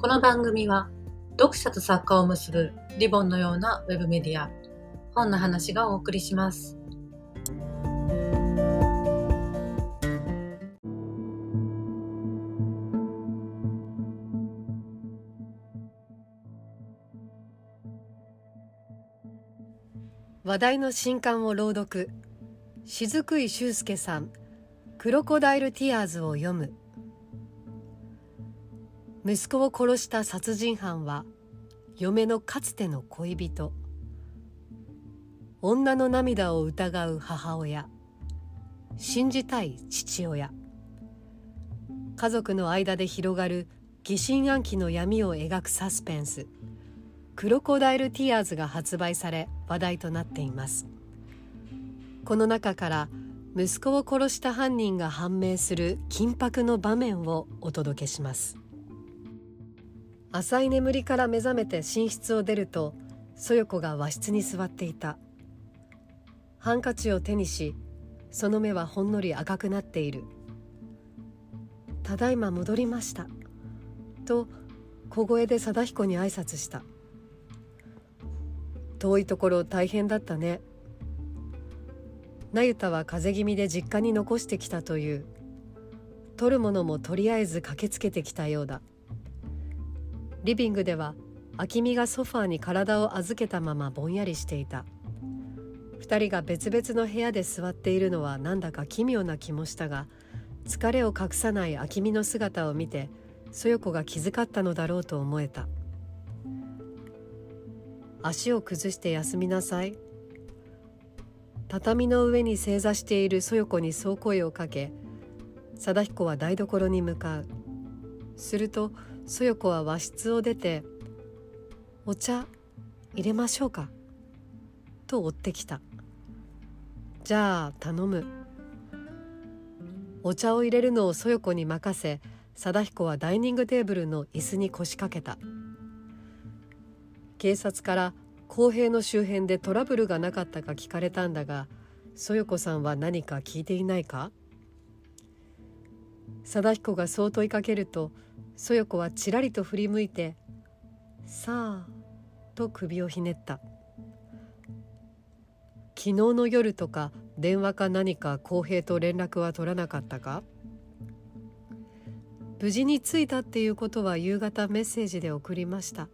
この番組は読者と作家を結ぶリボンのようなウェブメディア本の話がお送りします。話題の新刊を朗読。雫井修介さん「クロコダイル・ティアーズ」を読む。息子を殺した殺人犯は嫁のかつての恋人。女の涙を疑う母親。信じたい父親。家族の間で広がる疑心暗鬼の闇を描くサスペンス「クロコダイル・ティアーズ」が発売され話題となっています。この中から息子を殺した犯人が判明する緊迫の場面をお届けします。浅い眠りから目覚めて寝室を出るとそよ子が和室に座っていた。ハンカチを手にしその目はほんのり赤くなっている「ただいま戻りました」と小声で貞彦に挨拶した遠いところ大変だったね那由他は風邪気味で実家に残してきたという。取るものもとりあえず駆けつけてきたようだ。リビングでは明美がソファーに体を預けたままぼんやりしていた。二人が別々の部屋で座っているのはなんだか奇妙な気もしたが疲れを隠さない明美の姿を見てそよ子が気遣ったのだろうと思えた。足を崩して休みなさい。畳の上に正座しているそよ子にそう声をかけ貞彦は台所に向かう。するとそよ子は和室を出て「お茶入れましょうか」と追ってきた「じゃあ頼む」お茶を入れるのをそよ子に任せ貞彦はダイニングテーブルの椅子に腰掛けた。警察から公平の周辺でトラブルがなかったか聞かれたんだがそよ子さんは何か聞いていないか？貞彦がそう問いかけるとそよ子はちらりと振り向いて「さあ」と首をひねった。昨日の夜とか電話か何か公平と連絡は取らなかったか？無事に着いたっていうことは夕方メッセージで送りました。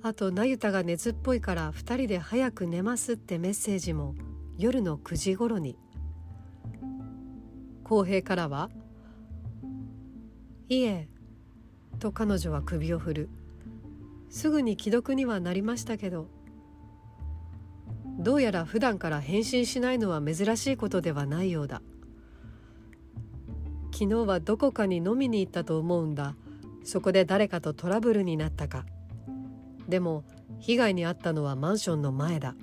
あと那由他が熱っぽいから2人で早く寝ますってメッセージも夜の9時頃に。公平からは「いえ」と彼女は首を振る。すぐに既読にはなりましたけどどうやら普段から返信しないのは珍しいことではないようだ。昨日はどこかに飲みに行ったと思うんだ。そこで誰かとトラブルになったか。でも被害に遭ったのはマンションの前だ。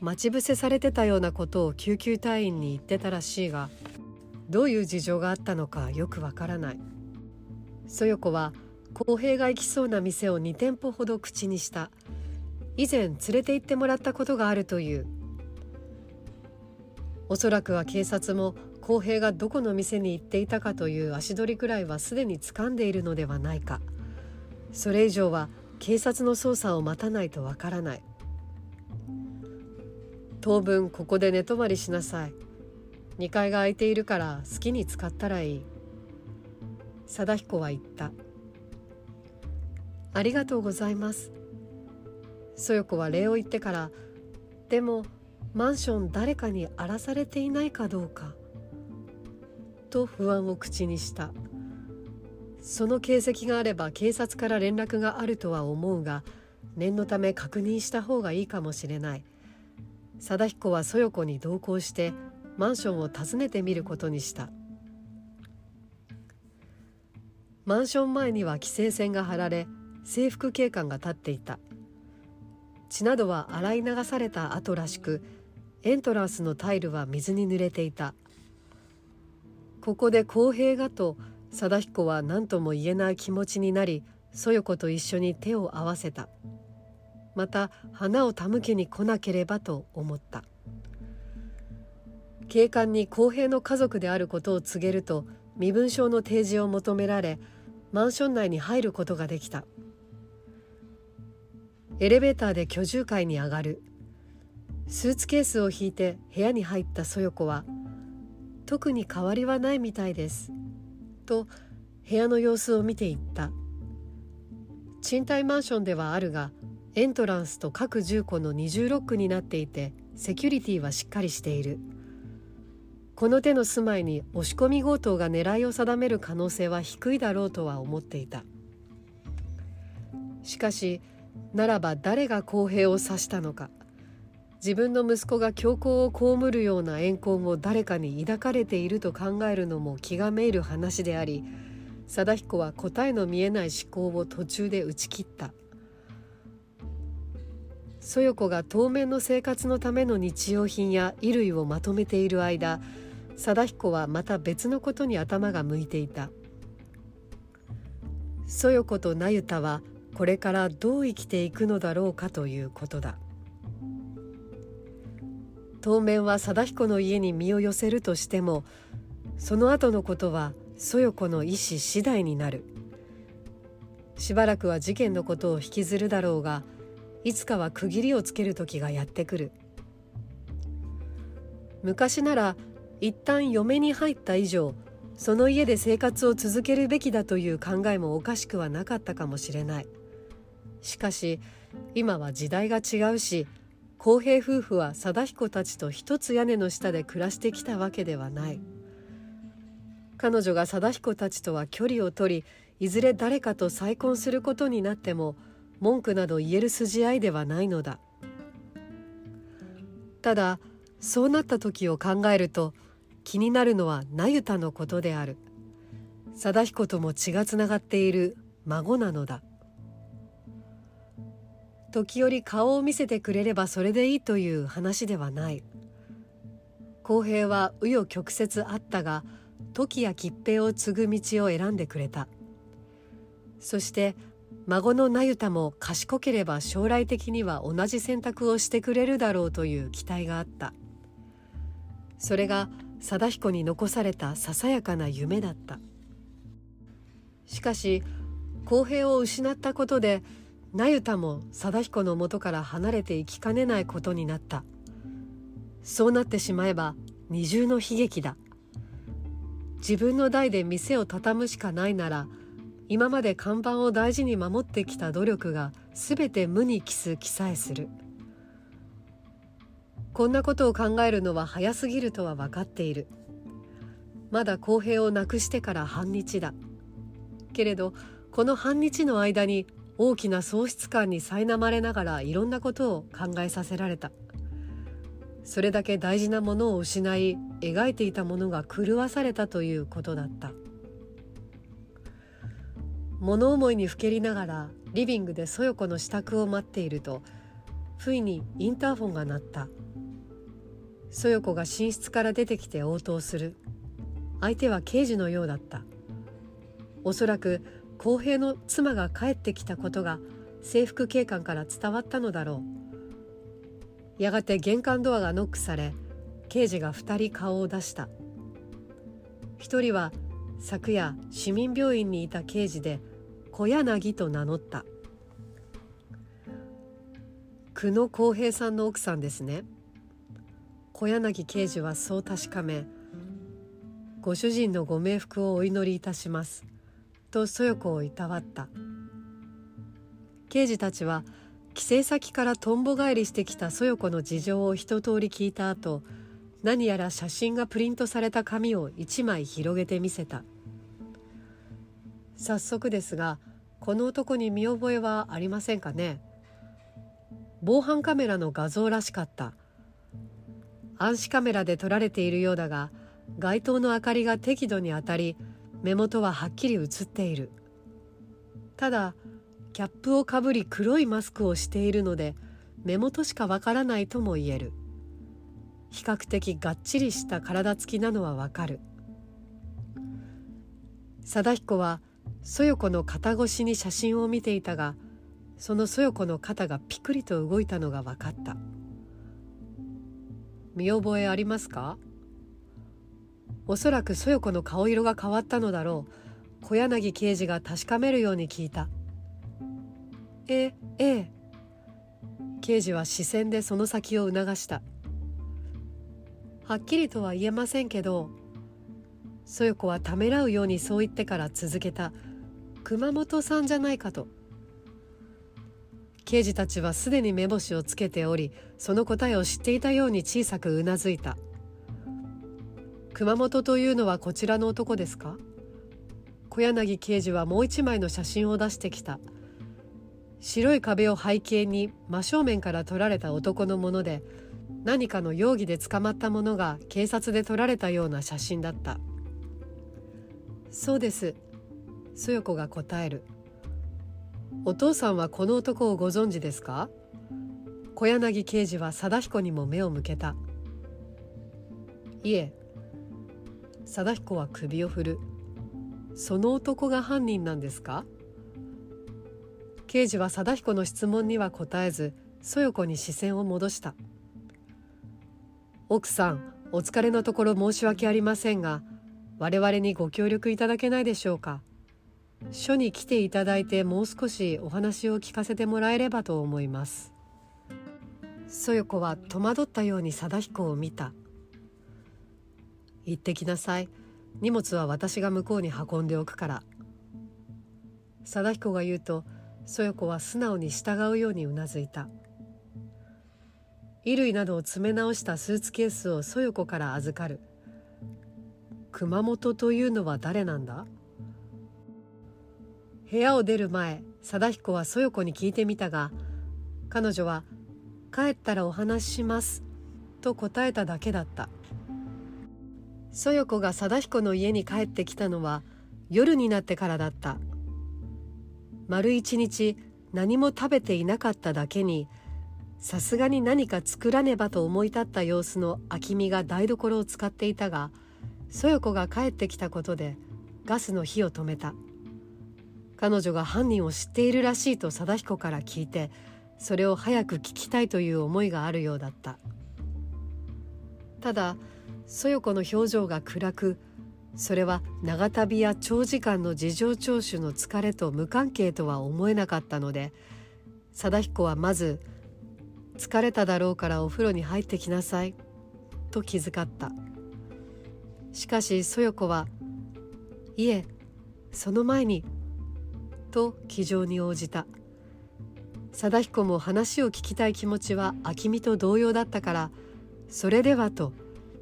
待ち伏せされてたようなことを救急隊員に言ってたらしいがどういう事情があったのかよくわからない。そよ子は公平が行きそうな店を2店舗ほど口にした。以前連れて行ってもらったことがあるという。おそらくは警察も公平がどこの店に行っていたかという足取りくらいはすでに掴んでいるのではないか。それ以上は警察の捜査を待たないとわからない。当分ここで寝泊まりしなさい。2階が空いているから好きに使ったらいい。貞彦は言った。ありがとうございます。そよ子は礼を言ってからでもマンション誰かに荒らされていないかどうかと不安を口にした。その形跡があれば警察から連絡があるとは思うが念のため確認した方がいいかもしれない。貞彦はそよ子に同行してマンションを訪ねてみることにした。マンション前には規制線が張られ制服警官が立っていた。血などは洗い流された後らしくエントランスのタイルは水に濡れていた。ここで公平がと貞彦は何とも言えない気持ちになりそよ子と一緒に手を合わせた。また花を手向けに来なければと思った。警官に公平の家族であることを告げると身分証の提示を求められマンション内に入ることができた。エレベーターで居住階に上がる。スーツケースを引いて部屋に入ったそよ子は「特に変わりはないみたいです」と部屋の様子を見ていった。賃貸マンションではあるがエントランスと各住戸の二重ロックになっていてセキュリティはしっかりしている。この手の住まいに押し込み強盗が狙いを定める可能性は低いだろうとは思っていた。しかしならば誰が公平を指したのか。自分の息子が強行を被るような怨恨を誰かに抱かれていると考えるのも気がめいる話であり貞彦は答えの見えない思考を途中で打ち切った。そよ子が当面の生活のための日用品や衣類をまとめている間貞彦はまた別のことに頭が向いていた。そよ子と那由他はこれからどう生きていくのだろうかということだ。当面は貞彦の家に身を寄せるとしてもその後のことはそよ子の意思次第になる。しばらくは事件のことを引きずるだろうがいつかは区切りをつける時がやってくる。昔なら一旦嫁に入った以上その家で生活を続けるべきだという考えもおかしくはなかったかもしれない。しかし今は時代が違うし公平夫婦は貞彦たちと一つ屋根の下で暮らしてきたわけではない。彼女が貞彦たちとは距離を取りいずれ誰かと再婚することになっても文句など言える筋合いではないのだ。ただそうなった時を考えると気になるのは那由他のことである。貞彦とも血がつながっている孫なのだ。時折顔を見せてくれればそれでいいという話ではない。公平は紆余曲折あったが時や吉平を継ぐ道を選んでくれた。そして孫の那由他も賢ければ将来的には同じ選択をしてくれるだろうという期待があった。それが貞彦に残されたささやかな夢だった。しかし公平を失ったことで那由他も貞彦のもとから離れていきかねないことになった。そうなってしまえば二重の悲劇だ。自分の代で店を畳むしかないなら今まで看板を大事に守ってきた努力が全て無に帰す気さえする。こんなことを考えるのは早すぎるとは分かっている。まだ公平をなくしてから半日だ。けれどこの半日の間に大きな喪失感に苛まれながらいろんなことを考えさせられた。それだけ大事なものを失い描いていたものが狂わされたということだった。物思いにふけりながらリビングでそよ子の支度を待っていると不意にインターフォンが鳴った。そよ子が寝室から出てきて応答する。相手は刑事のようだった。おそらく公平の妻が帰ってきたことが制服警官から伝わったのだろう。やがて玄関ドアがノックされ刑事が2人顔を出した。1人は昨夜市民病院にいた刑事で小柳と名乗った。久野浩平さんの奥さんですね。小柳刑事はそう確かめご主人のご冥福をお祈りいたしますとそよ子をいたわった。刑事たちは帰省先からとんぼ返りしてきたそよ子の事情を一通り聞いた後何やら写真がプリントされた紙を一枚広げてみせた。早速ですがこの男に見覚えはありませんかね。防犯カメラの画像らしかった。暗視カメラで撮られているようだが街灯の明かりが適度に当たり目元ははっきり映っている。ただキャップをかぶり黒いマスクをしているので目元しかわからないとも言える。比較的がっちりした体つきなのはわかる。貞彦はそよ子の肩越しに写真を見ていたがそのそよ子の肩がピクリと動いたのが分かった。見覚えありますか？おそらくそよ子の顔色が変わったのだろう。小柳刑事が確かめるように聞いた「えええ」刑事は視線でその先を促した。はっきりとは言えませんけどそよ子はためらうようにそう言ってから続けた。熊本さんじゃないかと。刑事たちはすでに目星をつけておりその答えを知っていたように小さくうなずいた。熊本というのはこちらの男ですか？小柳刑事はもう一枚の写真を出してきた。白い壁を背景に真正面から撮られた男のもので何かの容疑で捕まったものが警察で撮られたような写真だった。そうです。そよ子が答える。お父さんはこの男をご存知ですか？小柳刑事は貞彦にも目を向けた。いえ貞彦は首を振る。その男が犯人なんですか？刑事は貞彦の質問には答えずそよ子に視線を戻した。奥さんお疲れのところ申し訳ありませんが我々にご協力いただけないでしょうか？署に来ていただいてもう少しお話を聞かせてもらえればと思います。そよ子は戸惑ったように貞彦を見た。行ってきなさい。荷物は私が向こうに運んでおくから。貞彦が言うとそよ子は素直に従うようにうなずいた。衣類などを詰め直したスーツケースをそよ子から預かる。熊本というのは誰なんだ？部屋を出る前貞彦はそよ子に聞いてみたが彼女は「帰ったらお話しします」と答えただけだったそよ子が貞彦の家に帰ってきたのは夜になってからだった丸一日何も食べていなかっただけにさすがに何か作らねばと思い立った様子の明美が台所を使っていたがそよ子が帰ってきたことでガスの火を止めた。彼女が犯人を知っているらしいと貞彦から聞いてそれを早く聞きたいという思いがあるようだった。ただそよ子の表情が暗くそれは長旅や長時間の事情聴取の疲れと無関係とは思えなかったので貞彦はまず「疲れただろうからお風呂に入ってきなさい」と気遣った。しかしそよ子は「いえその前にと気丈に応じた。貞彦も話を聞きたい気持ちは明美と同様だったからそれではと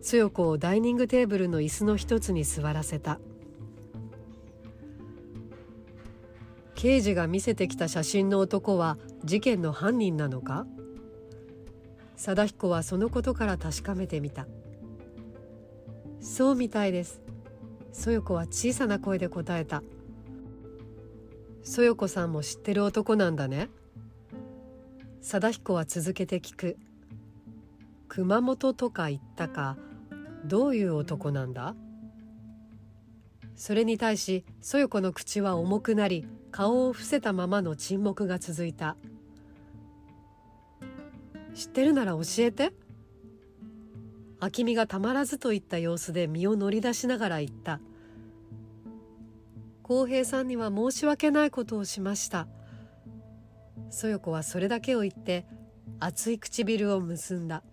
強子をダイニングテーブルの椅子の一つに座らせた。刑事が見せてきた写真の男は事件の犯人なのか？貞彦はそのことから確かめてみた。そうみたいです。そよ子は小さな声で答えた「そよこさんも知ってる男なんだね。貞彦は続けて聞く。熊本とか言ったか。どういう男なんだ？それに対しそよ子の口は重くなり顔を伏せたままの沈黙が続いた。知ってるなら教えて。明美がたまらずといった様子で身を乗り出しながら言った。浩平さんには申し訳ないことをしました。そよ子はそれだけを言って熱い唇を結んだ。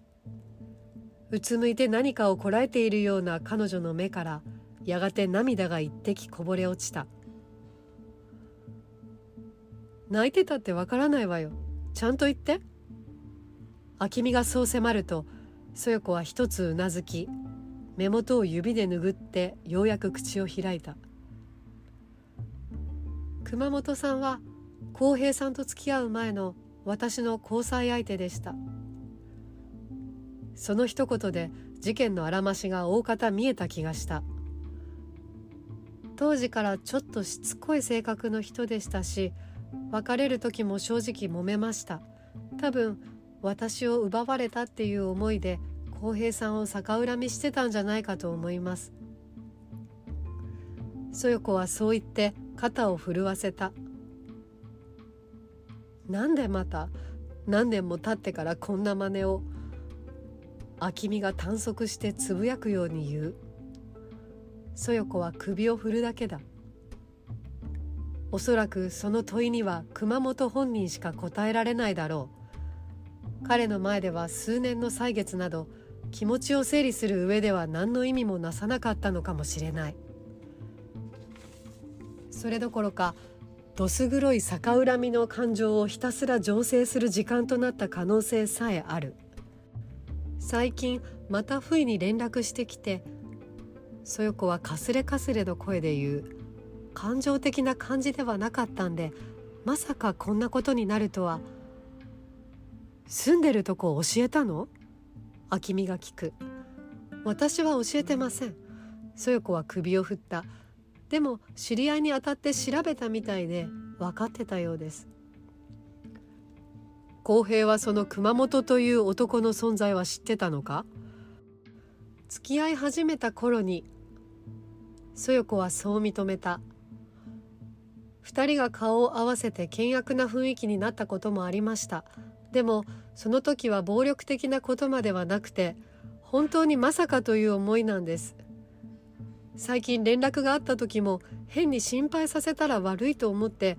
うつむいて何かをこらえているような彼女の目からやがて涙が一滴こぼれ落ちた。泣いてたってわからないわよ。ちゃんと言って。明美がそう迫るとそよ子は一つうなずき目元を指で拭ってようやく口を開いた。熊本さんは浩平さんと付き合う前の私の交際相手でした。その一言で事件のあらましが大方見えた気がした。当時からちょっとしつこい性格の人でしたし別れる時も正直揉めました。多分私を奪われたっていう思いで浩平さんを逆恨みしてたんじゃないかと思います。そよ子はそう言って肩を震わせた。なんでまた何年も経ってからこんな真似を明美が短足してつぶやくように言う。そよ子は首を振るだけだ。おそらくその問いには熊本本人しか答えられないだろう。彼の前では数年の歳月など気持ちを整理する上では何の意味もなさなかったのかもしれない。それどころかどす黒い逆恨みの感情をひたすら醸成する時間となった可能性さえある。最近また不意に連絡してきてそよ子はかすれかすれの声で言う。感情的な感じではなかったんでまさかこんなことになるとは。住んでるとこ教えたの？明美が聞く。私は教えてません。そよ子は首を振った。でも知り合いにあたって調べたみたいで分かってたようです。公平はその熊本という男の存在は知ってたのか？付き合い始めた頃にそよ子はそう認めた。二人が顔を合わせて険悪な雰囲気になったこともありました。でもその時は暴力的なことまではなくて本当にまさかという思いなんです。最近連絡があった時も変に心配させたら悪いと思って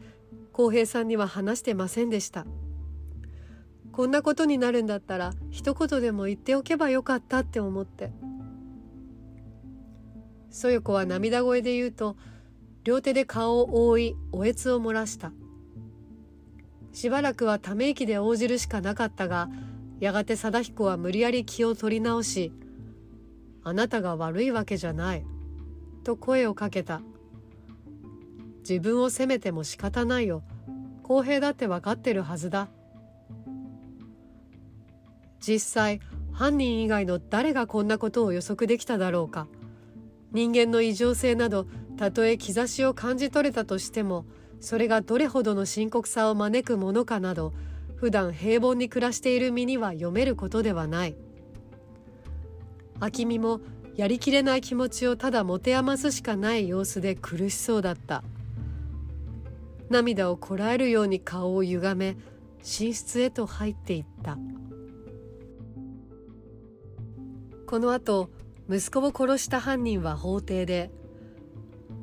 浩平さんには話してませんでした。こんなことになるんだったら一言でも言っておけばよかったって思って。そよ子は涙声で言うと両手で顔を覆いおえつを漏らした。しばらくはため息で応じるしかなかったがやがて貞彦は無理やり気を取り直し「あなたが悪いわけじゃない」と声をかけた。自分を責めても仕方ないよ。公平だって分かってるはずだ。実際犯人以外の誰がこんなことを予測できただろうか。人間の異常性などたとえ兆しを感じ取れたとしてもそれがどれほどの深刻さを招くものかなど普段平凡に暮らしている身には読めることではない。明美もやりきれない気持ちをただ持て余すしかない様子で苦しそうだった。涙をこらえるように顔を歪め寝室へと入っていった。この後息子を殺した犯人は法廷で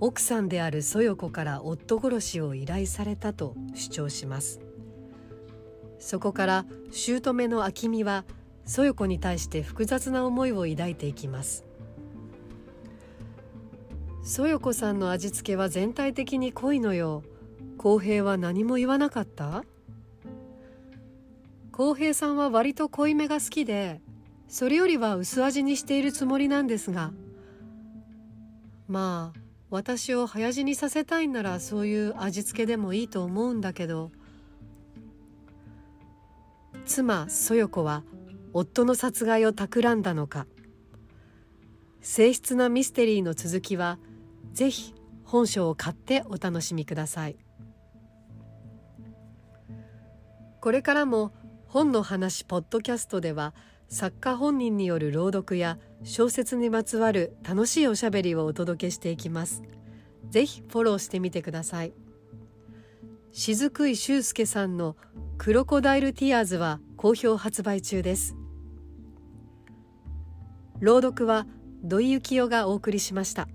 奥さんであるそよ子から夫殺しを依頼されたと主張します。そこから姑の明美はそよ子に対して複雑な思いを抱いていきます。そよ子さんの味付けは全体的に濃いのよ。浩平は何も言わなかった？浩平さんは割と濃いめが好きでそれよりは薄味にしているつもりなんですが。まあ私を早死にさせたいんならそういう味付けでもいいと思うんだけど。妻そよ子は夫の殺害を企んだのか。静質なミステリーの続きはぜひ本書を買ってお楽しみくださいこれからも本の話ポッドキャストでは作家本人による朗読や小説にまつわる楽しいおしゃべりをお届けしていきます。ぜひフォローしてみてください。雫井修介さんのクロコダイルティアーズは好評発売中です。朗読は土井幸雄がお送りしました。